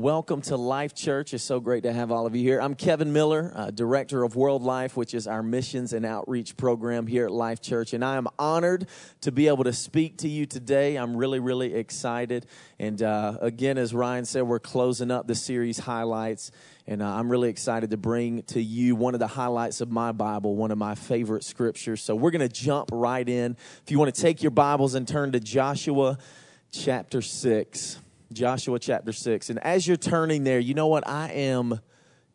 Welcome to Life Church. It's so great to have all of you here. I'm Kevin Miller, uh, Director of World Life, which is our missions and outreach program here at Life Church. And I am honored to be able to speak to you today. I'm really, really excited. And uh, again, as Ryan said, we're closing up the series highlights. And uh, I'm really excited to bring to you one of the highlights of my Bible, one of my favorite scriptures. So we're going to jump right in. If you want to take your Bibles and turn to Joshua chapter 6. Joshua chapter 6. And as you're turning there, you know what? I am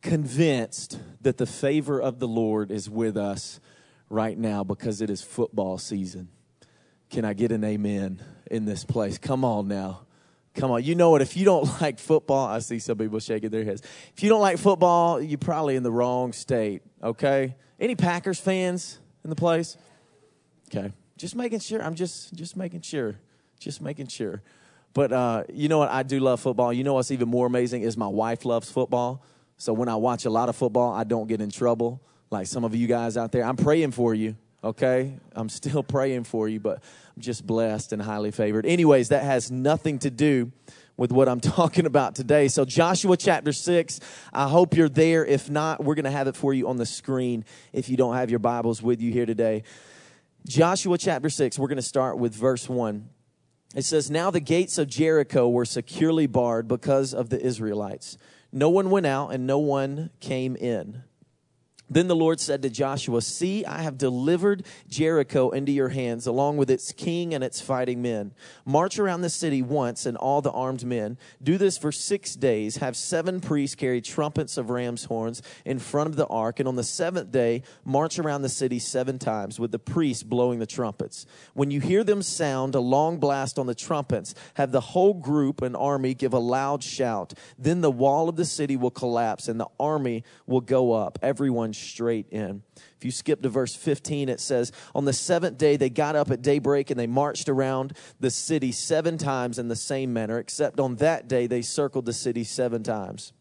convinced that the favor of the Lord is with us right now because it is football season. Can I get an amen in this place? Come on now. Come on. You know what? If you don't like football, I see some people shaking their heads. If you don't like football, you're probably in the wrong state, okay? Any Packers fans in the place? Okay. Just making sure. I'm just just making sure. Just making sure. But uh, you know what? I do love football. You know what's even more amazing is my wife loves football. So when I watch a lot of football, I don't get in trouble. Like some of you guys out there, I'm praying for you. Okay, I'm still praying for you, but I'm just blessed and highly favored. Anyways, that has nothing to do with what I'm talking about today. So, Joshua chapter 6, I hope you're there. If not, we're going to have it for you on the screen if you don't have your Bibles with you here today. Joshua chapter 6, we're going to start with verse 1. It says, Now the gates of Jericho were securely barred because of the Israelites. No one went out and no one came in. Then the Lord said to Joshua, See, I have delivered Jericho into your hands, along with its king and its fighting men. March around the city once and all the armed men. Do this for six days. Have seven priests carry trumpets of ram's horns in front of the ark. And on the seventh day, march around the city seven times with the priests blowing the trumpets. When you hear them sound a long blast on the trumpets, have the whole group and army give a loud shout. Then the wall of the city will collapse and the army will go up. Everyone straight in. If you skip to verse 15, it says, On the seventh day they got up at daybreak and they marched around the city seven times in the same manner, except on that day they circled the city seven times.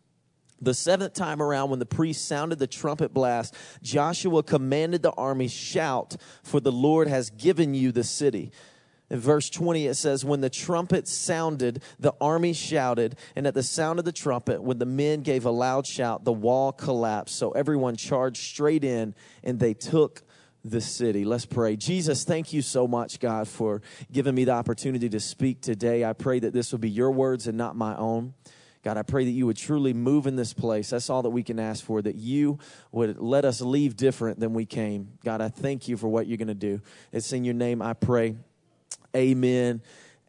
The seventh time around, when the priest sounded the trumpet blast, Joshua commanded the army, Shout, for the Lord has given you the city. In verse 20, it says, When the trumpet sounded, the army shouted, and at the sound of the trumpet, when the men gave a loud shout, the wall collapsed. So everyone charged straight in, and they took the city. Let's pray. Jesus, thank you so much, God, for giving me the opportunity to speak today. I pray that this will be your words and not my own. God, I pray that you would truly move in this place. That's all that we can ask for, that you would let us leave different than we came. God, I thank you for what you're going to do. It's in your name I pray. Amen.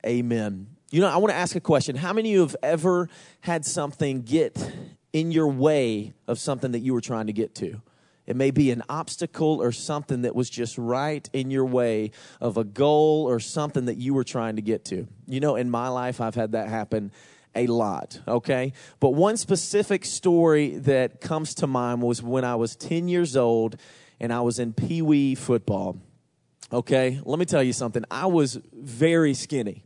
Amen. You know, I want to ask a question. How many of you have ever had something get in your way of something that you were trying to get to? It may be an obstacle or something that was just right in your way of a goal or something that you were trying to get to. You know, in my life, I've had that happen a lot, okay? But one specific story that comes to mind was when I was 10 years old and I was in Pee Wee football. Okay, let me tell you something. I was very skinny.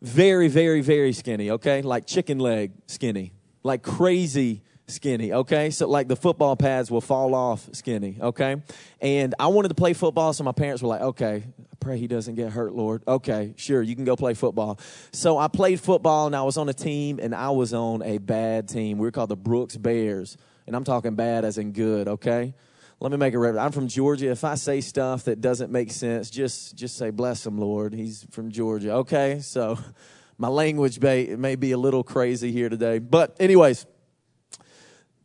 Very, very, very skinny, okay? Like chicken leg skinny. Like crazy skinny, okay? So like the football pads will fall off skinny, okay? And I wanted to play football, so my parents were like, okay, I pray he doesn't get hurt, Lord. Okay, sure, you can go play football. So I played football and I was on a team and I was on a bad team. We were called the Brooks Bears. And I'm talking bad as in good, okay? Let me make a reference. I'm from Georgia. If I say stuff that doesn't make sense, just just say bless him, Lord. He's from Georgia. Okay, so my language may, may be a little crazy here today, but anyways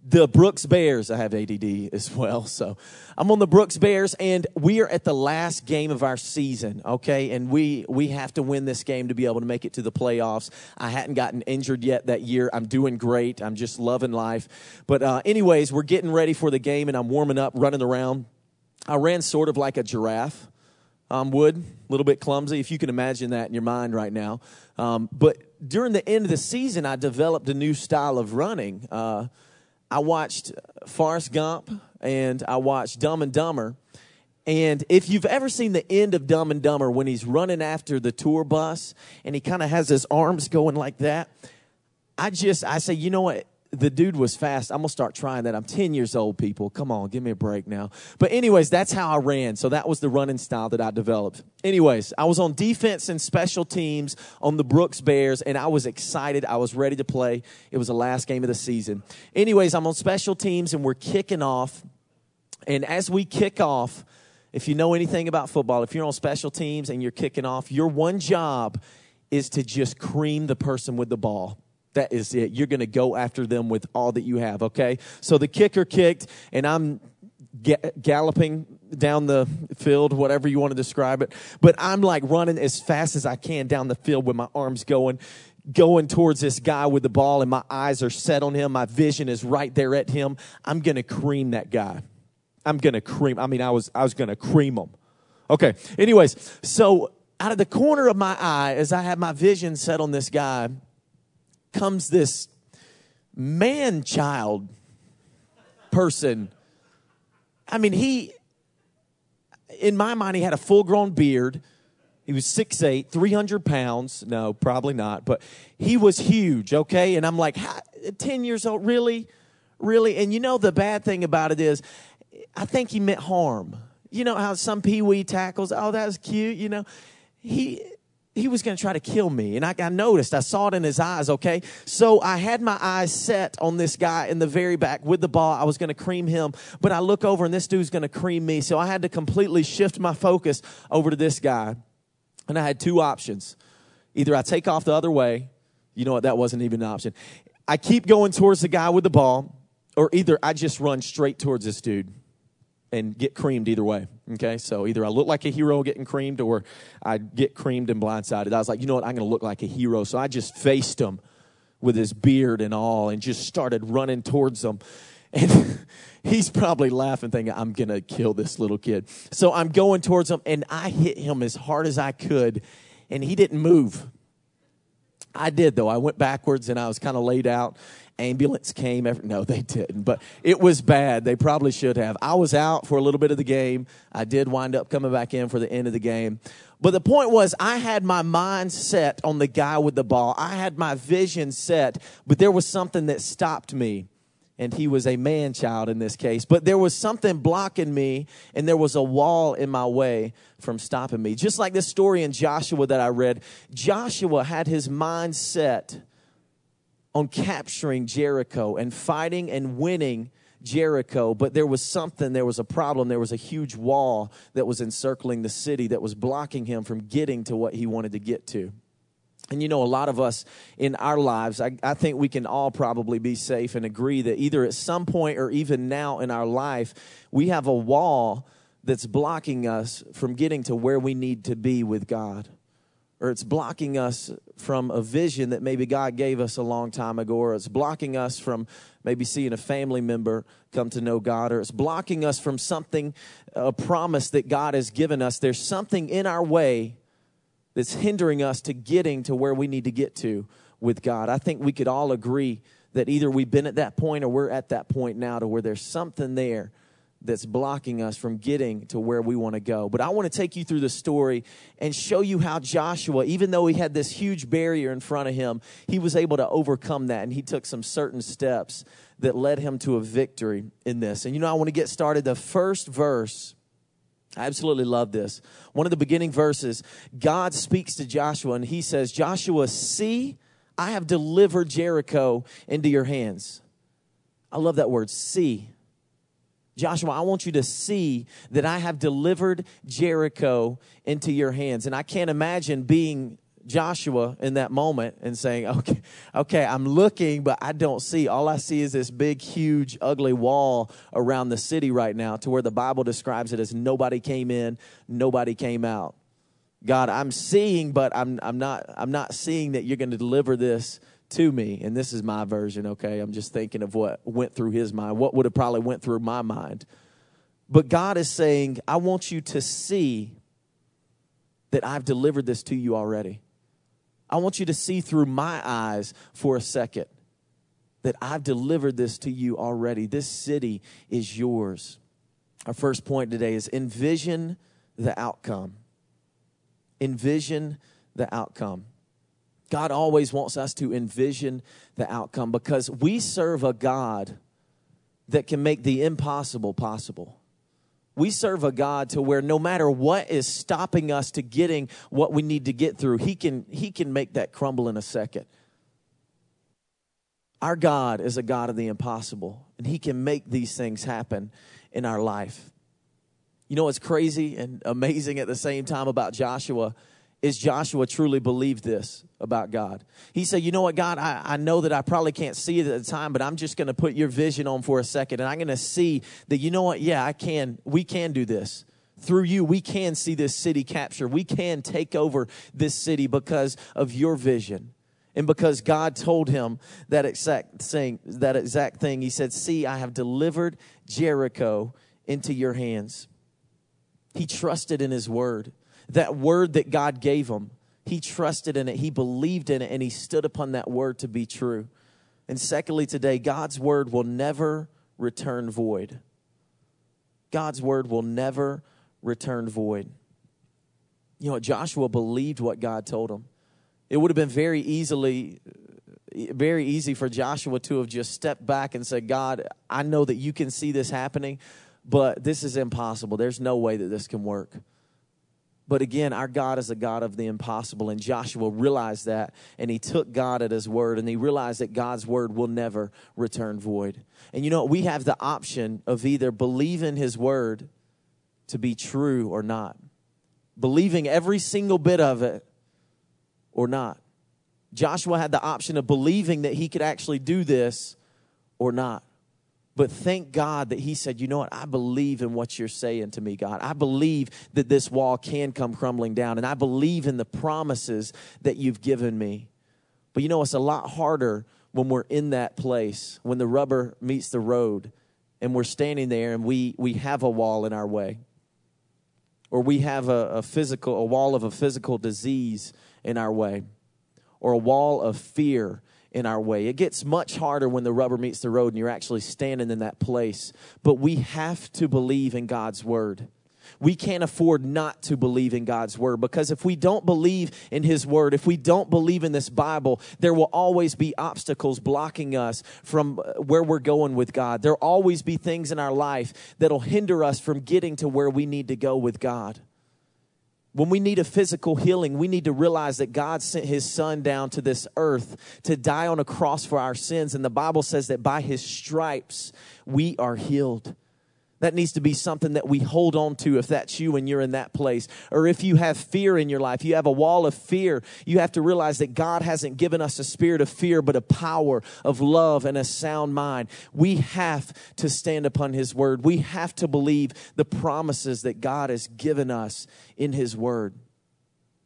the Brooks Bears. I have ADD as well. So I'm on the Brooks Bears and we are at the last game of our season. Okay. And we, we have to win this game to be able to make it to the playoffs. I hadn't gotten injured yet that year. I'm doing great. I'm just loving life. But, uh, anyways, we're getting ready for the game and I'm warming up, running around. I ran sort of like a giraffe. Um, would a little bit clumsy if you can imagine that in your mind right now. Um, but during the end of the season, I developed a new style of running. Uh, I watched Forrest Gump and I watched Dumb and Dumber. And if you've ever seen the end of Dumb and Dumber when he's running after the tour bus and he kind of has his arms going like that, I just, I say, you know what? The dude was fast. I'm gonna start trying that. I'm 10 years old, people. Come on, give me a break now. But, anyways, that's how I ran. So that was the running style that I developed. Anyways, I was on defense and special teams on the Brooks Bears, and I was excited. I was ready to play. It was the last game of the season. Anyways, I'm on special teams, and we're kicking off. And as we kick off, if you know anything about football, if you're on special teams and you're kicking off, your one job is to just cream the person with the ball. That is it. You're going to go after them with all that you have, okay? So the kicker kicked, and I'm galloping down the field, whatever you want to describe it. But I'm like running as fast as I can down the field with my arms going, going towards this guy with the ball, and my eyes are set on him. My vision is right there at him. I'm going to cream that guy. I'm going to cream. I mean, I was, I was going to cream him. Okay. Anyways, so out of the corner of my eye, as I have my vision set on this guy, comes this man child person. I mean, he, in my mind, he had a full grown beard. He was 6'8, 300 pounds. No, probably not, but he was huge, okay? And I'm like, 10 years old, really? Really? And you know, the bad thing about it is, I think he meant harm. You know how some pee wee tackles, oh, that was cute, you know. He he was going to try to kill me. And I, I, noticed, I saw it in his eyes, okay? So I had my eyes set on this guy in the very back with the ball. I was going to cream him, but I look over and this dude's going to cream me. So I had to completely shift my focus over to this guy. And I had two options. Either I take off the other way, you know what, that wasn't even an option. I keep going towards the guy with the ball, or either I just run straight towards this dude and get creamed either way. Okay, so either I look like a hero getting creamed or I get creamed and blindsided. I was like, you know what, I'm going to look like a hero. So I just faced him with his beard and all and just started running towards him. And he's probably laughing, thinking, I'm going to kill this little kid. So I'm going towards him and I hit him as hard as I could, and he didn't move. I did, though. I went backwards and I was kind of laid out ambulance came. Every, no, they didn't, but it was bad. They probably should have. I was out for a little bit of the game. I did wind up coming back in for the end of the game. But the point was, I had my mind set on the guy with the ball. I had my vision set, but there was something that stopped me. And he was a man child in this case. But there was something blocking me, and there was a wall in my way from stopping me. Just like this story in Joshua that I read, Joshua had his mind set on capturing Jericho and fighting and winning Jericho, but there was something, there was a problem. There was a huge wall that was encircling the city that was blocking him from getting to what he wanted to get to. And you know, a lot of us in our lives, I, I, think we can all probably be safe and agree that either at some point or even now in our life, we have a wall that's blocking us from getting to where we need to be with God or it's blocking us from a vision that maybe God gave us a long time ago, or it's blocking us from maybe seeing a family member come to know God, or it's blocking us from something, a promise that God has given us. There's something in our way that's hindering us to getting to where we need to get to with God. I think we could all agree that either we've been at that point or we're at that point now to where there's something there that's blocking us from getting to where we want to go. But I want to take you through the story and show you how Joshua, even though he had this huge barrier in front of him, he was able to overcome that and he took some certain steps that led him to a victory in this. And you know, I want to get started. The first verse, I absolutely love this. One of the beginning verses, God speaks to Joshua and he says, Joshua, see, I have delivered Jericho into your hands. I love that word, see. Joshua, I want you to see that I have delivered Jericho into your hands. And I can't imagine being Joshua in that moment and saying, okay, okay, I'm looking, but I don't see. All I see is this big, huge, ugly wall around the city right now to where the Bible describes it as nobody came in, nobody came out. God, I'm seeing, but I'm, I'm, not, I'm not seeing that you're going to deliver this to me and this is my version okay? I'm just thinking of what went through his mind what would have probably went through my mind. But god is saying i want you to see that i've delivered this to you already. I want you to see through my eyes for a second that i've delivered this to you already. This city is yours. Our first point today is envision the outcome. Envision the outcome God always wants us to envision the outcome because we serve a God that can make the impossible possible. We serve a God to where no matter what is stopping us to getting what we need to get through, he can, he can make that crumble in a second. Our God is a God of the impossible, and He can make these things happen in our life. You know what's crazy and amazing at the same time about Joshua is Joshua truly believed this about God. He said, You know what, God, I, I know that I probably can't see it at the time, but I'm just going to put your vision on for a second, and I'm going to see that, you know what, yeah, I can, we can do this. Through you, we can see this city capture. We can take over this city because of your vision. And because God told him that exact thing, that exact thing, he said, See, I have delivered Jericho into your hands. He trusted in his word that word that God gave him. He trusted in it, he believed in it, and he stood upon that word to be true. And secondly, today, God's word will never return void. God's word will never return void. You know, Joshua believed what God told him. It would have been very easily very easy for Joshua to have just stepped back and said, God, I know that you can see this happening, but this is impossible. There's no way that this can work. But again, our God is a God of the impossible. And Joshua realized that. And he took God at his word. And he realized that God's word will never return void. And you know, we have the option of either believing his word to be true or not, believing every single bit of it or not. Joshua had the option of believing that he could actually do this or not. But thank God that he said, you know what? I believe in what you're saying to me, God. I believe that this wall can come crumbling down, and I believe in the promises that you've given me. But you know, it's a lot harder when we're in that place, when the rubber meets the road, and we're standing there and we, we have a wall in our way. Or we have a, a physical, a wall of a physical disease in our way. Or a wall of fear in our way. It gets much harder when the rubber meets the road and you're actually standing in that place. But we have to believe in God's word. We can't afford not to believe in God's word because if we don't believe in His word, if we don't believe in this Bible, there will always be obstacles blocking us from uh, where we're going with God. There'll always be things in our life that'll hinder us from getting to where we need to go with God. When we need a physical healing, we need to realize that God sent his son down to this earth to die on a cross for our sins. And the Bible says that by his stripes, we are healed. That needs to be something that we hold on to if that's you and you're in that place. Or if you have fear in your life, you have a wall of fear, you have to realize that God hasn't given us a spirit of fear, but a power of love and a sound mind. We have to stand upon His word. We have to believe the promises that God has given us in His word.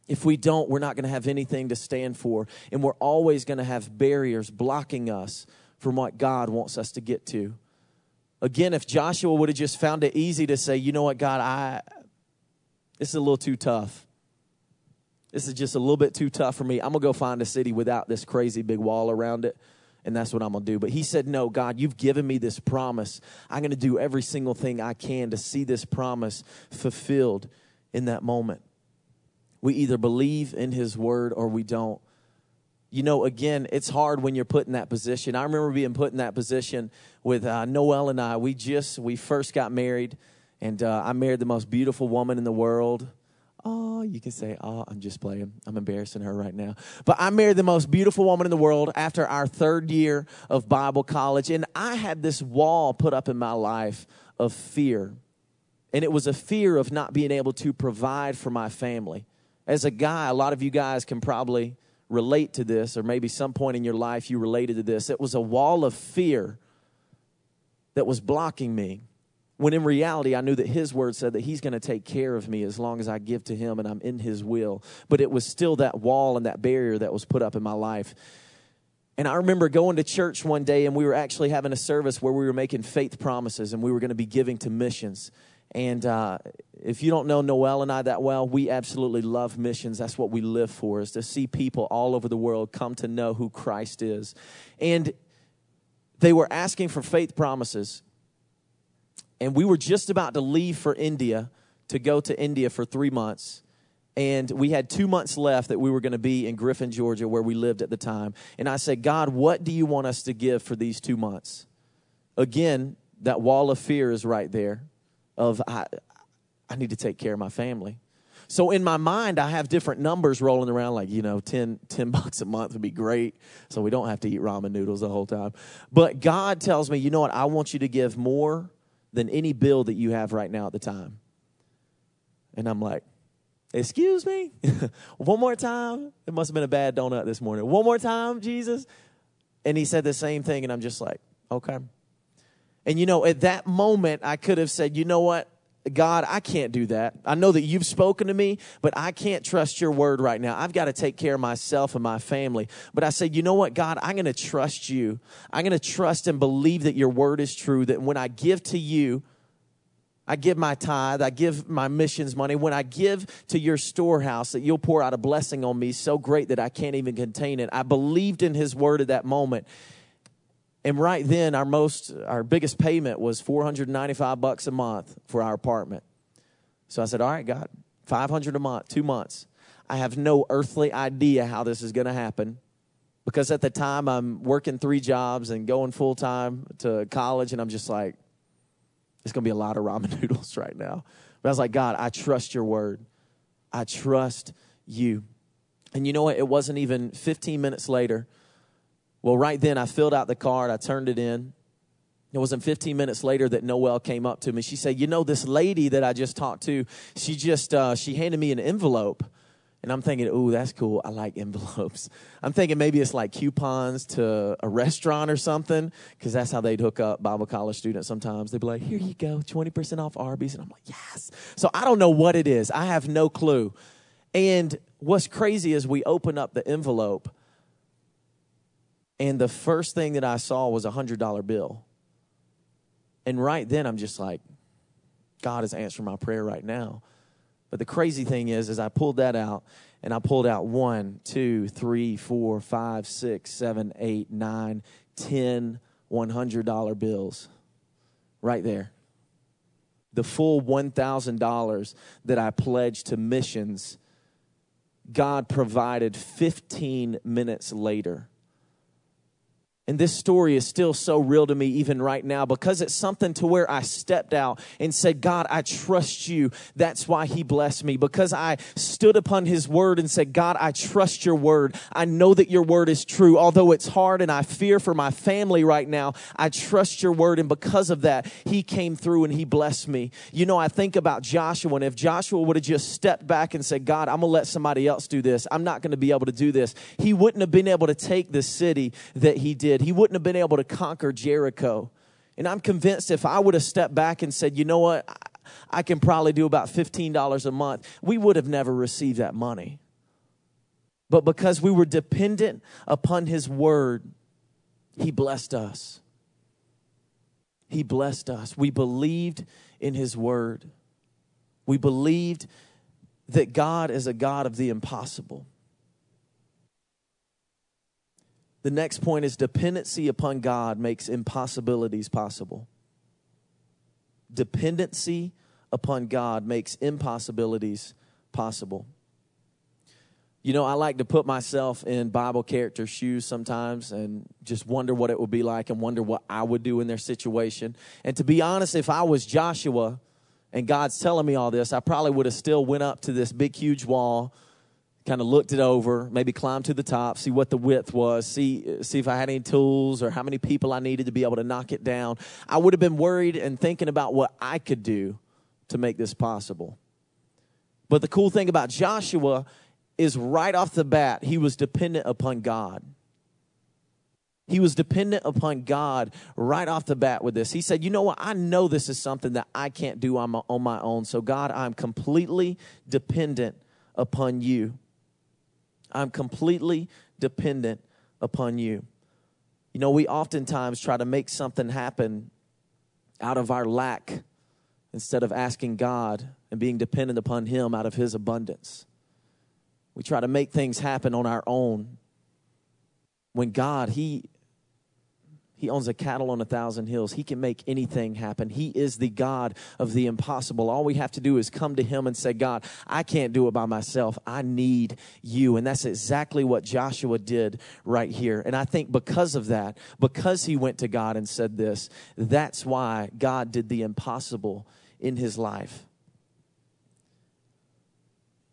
If we don't, we're not going to have anything to stand for, and we're always going to have barriers blocking us from what God wants us to get to. Again, if Joshua would have just found it easy to say, you know what, God, I this is a little too tough. This is just a little bit too tough for me. I'm gonna go find a city without this crazy big wall around it, and that's what I'm gonna do. But he said, No, God, you've given me this promise. I'm gonna do every single thing I can to see this promise fulfilled in that moment. We either believe in his word or we don't you know, again, it's hard when you're put in that position. I remember being put in that position with uh, Noel and I. We just, we first got married, and uh, I married the most beautiful woman in the world. Oh, you can say, oh, I'm just playing. I'm embarrassing her right now. But I married the most beautiful woman in the world after our third year of Bible college. And I had this wall put up in my life of fear. And it was a fear of not being able to provide for my family. As a guy, a lot of you guys can probably relate to this, or maybe some point in your life you related to this. It was a wall of fear that was blocking me. When in reality, I knew that His word said that He's going to take care of me as long as I give to Him and I'm in His will. But it was still that wall and that barrier that was put up in my life. And I remember going to church one day and we were actually having a service where we were making faith promises and we were going to be giving to missions. And uh, if you don't know Noel and I that well, we absolutely love missions. That's what we live for, is to see people all over the world come to know who Christ is. And they were asking for faith promises. And we were just about to leave for India to go to India for three months. and we had two months left that we were going to be in Griffin, Georgia, where we lived at the time. And I said, God, what do you want us to give for these two months? Again, that wall of fear is right there of I, I need to take care of my family. So in my mind, I have different numbers rolling around, like, you know, 10, 10 bucks a month would be great. So we don't have to eat ramen noodles the whole time. But God tells me, you know what? I want you to give more than any bill that you have right now at the time. And I'm like, Excuse me? One more time? It must have been a bad donut this morning. One more time, Jesus? And he said the same thing, and I'm just like, okay. And you know, at that moment, I could have said, you know what? God, I can't do that. I know that you've spoken to me, but I can't trust your word right now. I've got to take care of myself and my family. But I said, you know what, God, I'm going to trust you. I'm going to trust and believe that your word is true, that when I give to you, I give my tithe, I give my missions money. When I give to your storehouse, that you'll pour out a blessing on me so great that I can't even contain it. I believed in his word at that moment. And right then, our most, our biggest payment was 495 bucks a month for our apartment. So I said, All right, God, 500 a month, two months. I have no earthly idea how this is going to happen because at the time I'm working three jobs and going full time to college, and I'm just like, it's going to be a lot of ramen noodles right now. But I was like, God, I trust your word. I trust you. And you know what? It wasn't even 15 minutes later. Well, right then, I filled out the card, I turned it in. It wasn't 15 minutes later that Noelle came up to me. She said, "You know, this lady that I just talked to, she just uh, she handed me an envelope." And I'm thinking, ooh, that's cool. I like envelopes. I'm thinking maybe it's like coupons to a restaurant or something, because that's how they'd hook up Bible college students sometimes. They'd be like, here you go, 20% off Arby's. And I'm like, yes. So I don't know what it is. I have no clue. And what's crazy is we open up the envelope, and the first thing that I saw was a $100 bill. And right then, I'm just like, God is answering my prayer right now. But the crazy thing is, is I pulled that out and I pulled out one, two, three, four, five, six, seven, eight, nine, ten $100 bills right there. The full $1,000 that I pledged to missions, God provided 15 minutes later. And this story is still so real to me even right now because it's something to where I stepped out and said, God, I trust you. That's why he blessed me. Because I stood upon his word and said, God, I trust your word. I know that your word is true. Although it's hard and I fear for my family right now, I trust your word. And because of that, he came through and he blessed me. You know, I think about Joshua, and if Joshua would have just stepped back and said, God, I'm going to let somebody else do this, I'm not going to be able to do this, he wouldn't have been able to take the city that he did did. He wouldn't have been able to conquer Jericho. And I'm convinced if I would have stepped back and said, you know what, I can probably do about $15 a month, we would have never received that money. But because we were dependent upon His word, He blessed us. He blessed us. We believed in His word. We believed that God is a God of the impossible. The next point is dependency upon God makes impossibilities possible. Dependency upon God makes impossibilities possible. You know, I like to put myself in Bible character shoes sometimes and just wonder what it would be like and wonder what I would do in their situation. And to be honest, if I was Joshua and God's telling me all this, I probably would have still went up to this big huge wall kind of looked it over, maybe climbed to the top, see what the width was, see see if I had any tools or how many people I needed to be able to knock it down. I would have been worried and thinking about what I could do to make this possible. But the cool thing about Joshua is right off the bat, he was dependent upon God. He was dependent upon God right off the bat with this. He said, You know what? I know this is something that I can't do on my, on my own. So, God, I'm completely dependent upon you. I'm completely dependent upon you. You know, we oftentimes try to make something happen out of our lack instead of asking God and being dependent upon Him out of His abundance. We try to make things happen on our own when God, He He owns a cattle on a thousand hills. He can make anything happen. He is the God of the impossible. All we have to do is come to Him and say, God, I can't do it by myself. I need you. And that's exactly what Joshua did right here. And I think because of that, because he went to God and said this, that's why God did the impossible in his life.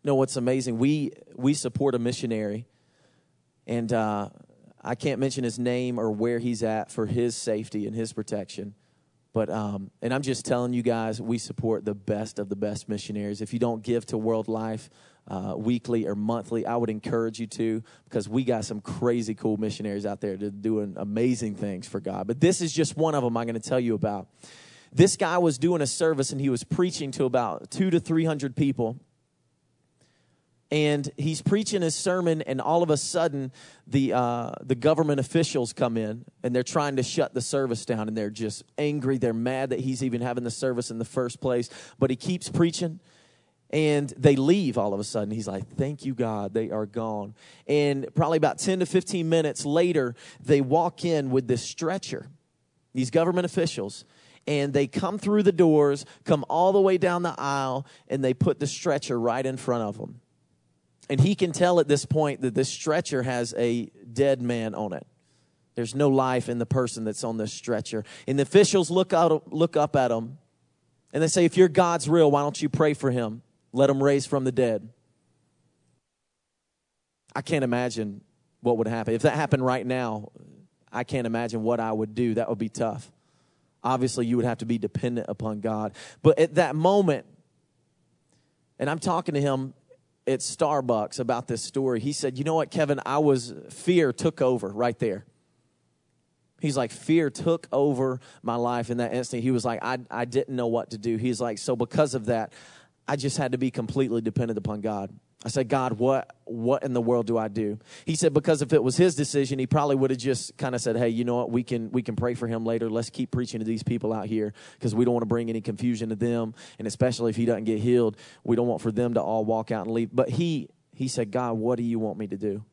You know what's amazing? We, we support a missionary, and uh, I can't mention his name or where he's at for his safety and his protection. But um, and I'm just telling you guys, we support the best of the best missionaries. If you don't give to World Life uh, weekly or monthly, I would encourage you to because we got some crazy cool missionaries out there doing amazing things for God. But this is just one of them I'm going to tell you about. This guy was doing a service and he was preaching to about two to three hundred people and he's preaching his sermon and all of a sudden the uh, the government officials come in and they're trying to shut the service down and they're just angry. They're mad that he's even having the service in the first place. But he keeps preaching and they leave all of a sudden. He's like thank you god they are gone. And probably about 10 to 15 minutes later they walk in with this stretcher these government officials and they come through the doors come all the way down the aisle and they put the stretcher right in front of them and he can tell at this point that this stretcher has a dead man on it. There's no life in the person that's on this stretcher. And the officials look out, look up at him, and they say, "If your God's real, why don't you pray for him? Let him raise from the dead." I can't imagine what would happen if that happened right now. I can't imagine what I would do. That would be tough. Obviously, you would have to be dependent upon God. But at that moment, and I'm talking to him at Starbucks about this story. He said, You know what, Kevin? I was, fear took over right there. He's like, fear took over my life in that instant. He was like, I, I didn't know what to do. He's like, so because of that, I just had to be completely dependent upon God. I said, God, what what in the world do I do? He said, because if it was his decision, he probably would have just kind of said, Hey, you know what, we can we can pray for him later. Let's keep preaching to these people out here because we don't want to bring any confusion to them. And especially if he doesn't get healed, we don't want for them to all walk out and leave. But he he said, God, what do you want me to do?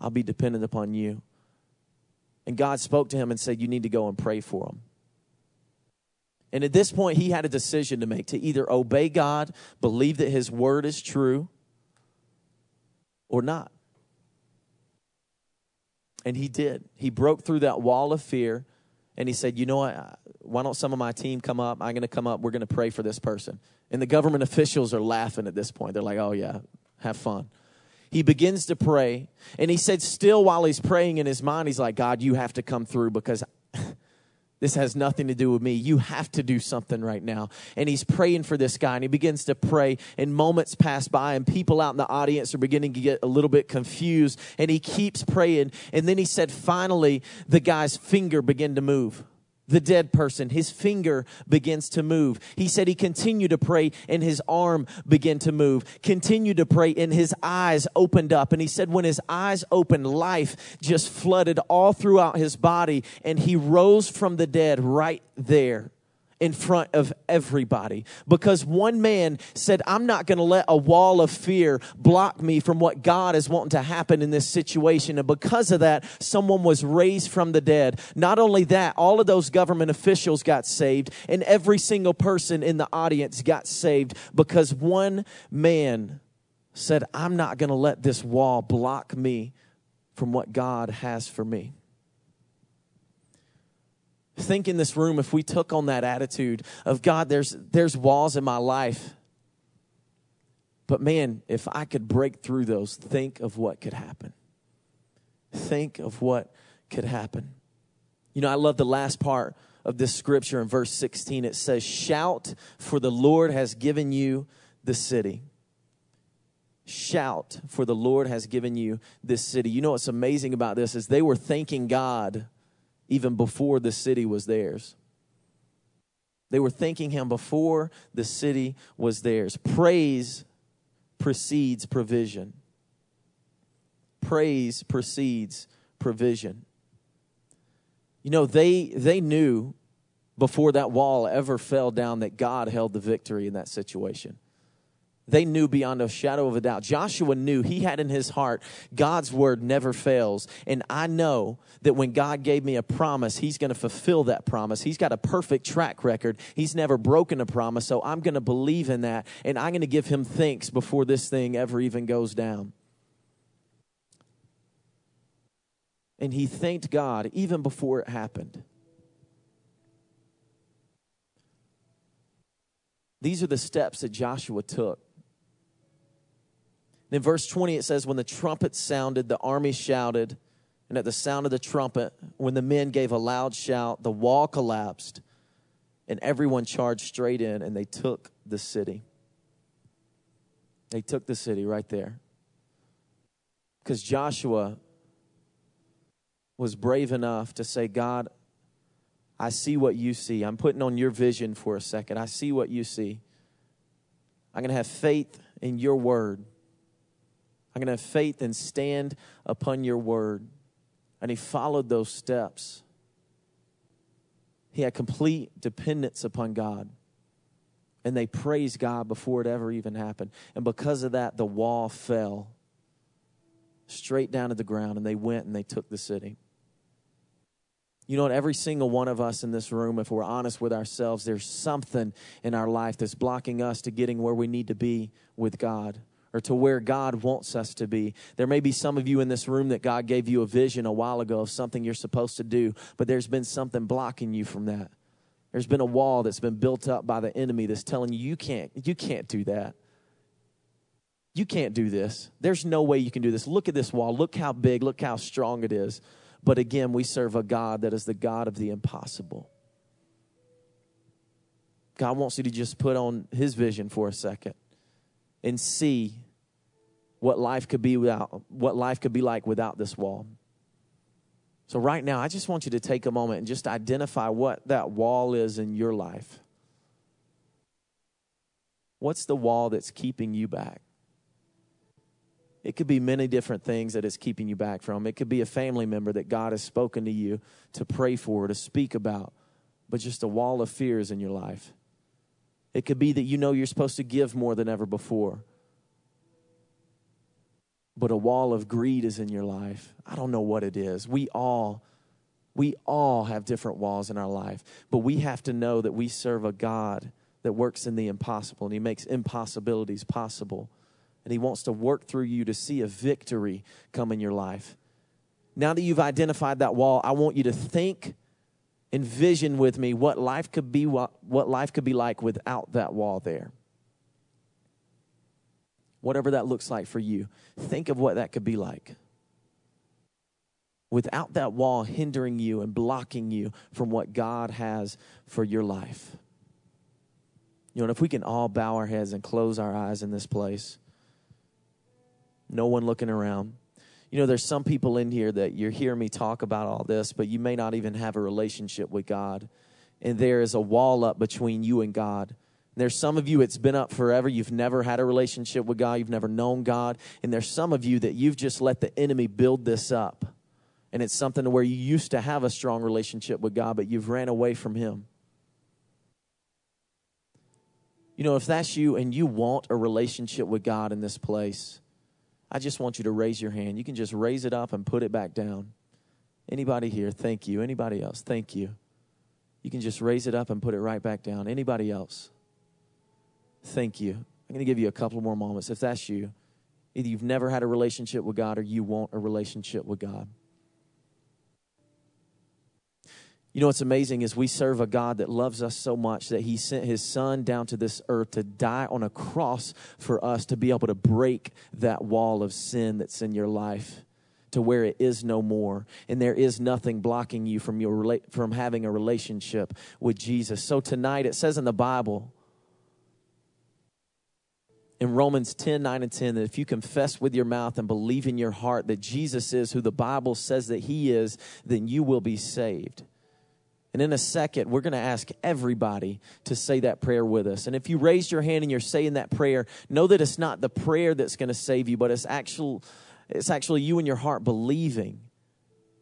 I'll be dependent upon you. And God spoke to him and said, You need to go and pray for him. And at this point, he had a decision to make to either obey God, believe that his word is true, or not. And he did. He broke through that wall of fear and he said, You know what? Why don't some of my team come up? I'm going to come up. We're going to pray for this person. And the government officials are laughing at this point. They're like, Oh, yeah, have fun. He begins to pray. And he said, Still, while he's praying in his mind, he's like, God, you have to come through because this has nothing to do with me. You have to do something right now. And he's praying for this guy, and he begins to pray, and moments pass by, and people out in the audience are beginning to get a little bit confused. And he keeps praying. And then he said, finally, the guy's finger began to move the dead person, his finger begins to move. He said he continued to pray and his arm began to move. Continued to pray and his eyes opened up. And he said when his eyes opened, life just flooded all throughout his body and he rose from the dead right there in front of everybody because one man said, I'm not going to let a wall of fear block me from what God is wanting to happen in this situation. And because of that, someone was raised from the dead. Not only that, all of those government officials got saved, and every single person in the audience got saved because one man said, I'm not going to let this wall block me from what God has for me think in this room if we took on that attitude of God, there's, there's walls in my life. But man, if I could break through those, think of what could happen. Think of what could happen. You know, I love the last part of this scripture in verse 16. It says, Shout, for the Lord has given you the city. Shout, for the Lord has given you this city. You know what's amazing about this is they were thanking God even before the city was theirs. They were thanking him before the city was theirs. Praise precedes provision. Praise precedes provision. You know, they they knew before that wall ever fell down that God held the victory in that situation. They knew beyond a shadow of a doubt. Joshua knew he had in his heart God's word never fails. And I know that when God gave me a promise, he's going to fulfill that promise. He's got a perfect track record. He's never broken a promise. So I'm going to believe in that. And I'm going to give him thanks before this thing ever even goes down. And he thanked God even before it happened. These are the steps that Joshua took. In verse 20, it says, When the trumpet sounded, the army shouted, and at the sound of the trumpet, when the men gave a loud shout, the wall collapsed, and everyone charged straight in, and they took the city. They took the city right there. Because Joshua was brave enough to say, God, I see what you see. I'm putting on your vision for a second. I see what you see. I'm going to have faith in your word. I'm going to have faith and stand upon your word. And he followed those steps. He had complete dependence upon God. And they praised God before it ever even happened. And because of that, the wall fell straight down to the ground, and they went and they took the city. You know what? Every single one of us in this room, if we're honest with ourselves, there's something in our life that's blocking us to getting where we need to be with God or to where God wants us to be. There may be some of you in this room that God gave you a vision a while ago of something you're supposed to do, but there's been something blocking you from that. There's been a wall that's been built up by the enemy that's telling you you can't you can't do that. You can't do this. There's no way you can do this. Look at this wall. Look how big, look how strong it is. But again, we serve a God that is the God of the impossible. God wants you to just put on his vision for a second and see what life could be without what life could be like without this wall. So right now, I just want you to take a moment and just identify what that wall is in your life. What's the wall that's keeping you back? It could be many different things that is keeping you back from. It could be a family member that God has spoken to you to pray for, to speak about, but just a wall of fears in your life. It could be that you know you're supposed to give more than ever before. But a wall of greed is in your life. I don't know what it is. We all we all have different walls in our life, but we have to know that we serve a God that works in the impossible and he makes impossibilities possible. And he wants to work through you to see a victory come in your life. Now that you've identified that wall, I want you to think envision with me what life could be what, what life could be like without that wall there whatever that looks like for you think of what that could be like without that wall hindering you and blocking you from what god has for your life you know and if we can all bow our heads and close our eyes in this place no one looking around you know, there's some people in here that you're hearing me talk about all this, but you may not even have a relationship with God. And there is a wall up between you and God. There's some of you, it's been up forever. You've never had a relationship with God. You've never known God. And there's some of you that you've just let the enemy build this up. And it's something to where you used to have a strong relationship with God, but you've ran away from Him. You know, if that's you and you want a relationship with God in this place, I just want you to raise your hand. You can just raise it up and put it back down. Anybody here? Thank you. Anybody else? Thank you. You can just raise it up and put it right back down. Anybody else? Thank you. I'm going to give you a couple more moments. If that's you, either you've never had a relationship with God or you want a relationship with God. You know what's amazing is we serve a God that loves us so much that he sent his son down to this earth to die on a cross for us to be able to break that wall of sin that's in your life to where it is no more and there is nothing blocking you from your from having a relationship with Jesus. So tonight it says in the Bible in Romans 10 9 and 10 that if you confess with your mouth and believe in your heart that Jesus is who the Bible says that he is, then you will be saved. And in a second, we're going to ask everybody to say that prayer with us. And if you raise your hand and you're saying that prayer, know that it's not the prayer that's going to save you, but it's actual it's actually you in your heart believing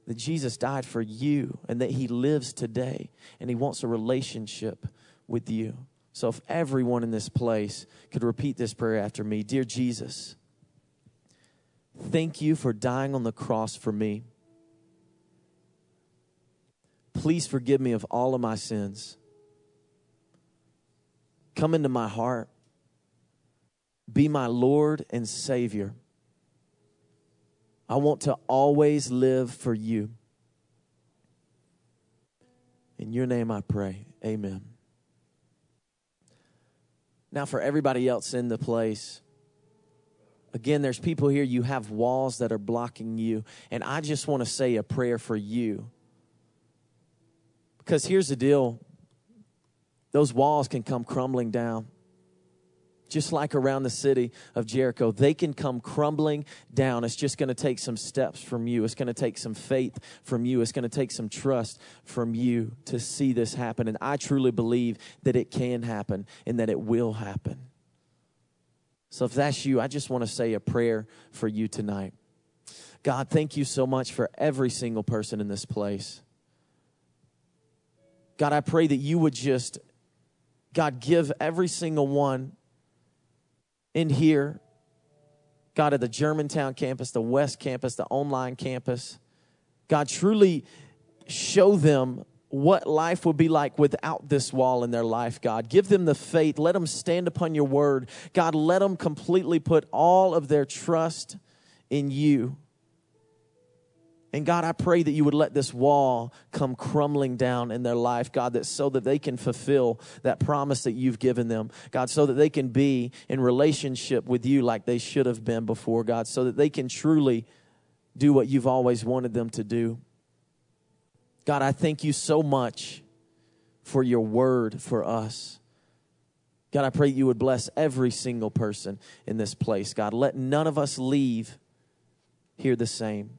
that Jesus died for you and that he lives today and he wants a relationship with you. So if everyone in this place could repeat this prayer after me Dear Jesus, thank you for dying on the cross for me. Please forgive me of all of my sins. Come into my heart. Be my Lord and Savior. I want to always live for you. In your name I pray. Amen. Now, for everybody else in the place, again, there's people here, you have walls that are blocking you. And I just want to say a prayer for you. Because here's the deal those walls can come crumbling down just like around the city of Jericho. They can come crumbling down. It's just going to take some steps from you. It's going to take some faith from you. It's going to take some trust from you to see this happen. And I truly believe that it can happen and that it will happen. So if that's you, I just want to say a prayer for you tonight. God, thank you so much for every single person in this place. God, I pray that you would just, God, give every single one in here, God, at the Germantown campus, the West campus, the online campus, God, truly show them what life would be like without this wall in their life, God. Give them the faith. Let them stand upon your word. God, let them completely put all of their trust in you. And God, I pray that you would let this wall come crumbling down in their life, God, that so that they can fulfill that promise that you've given them, God, so that they can be in relationship with you like they should have been before, God, so that they can truly do what you've always wanted them to do. God, I thank you so much for your word for us. God, I pray you would bless every single person in this place. God, let none of us leave here the same.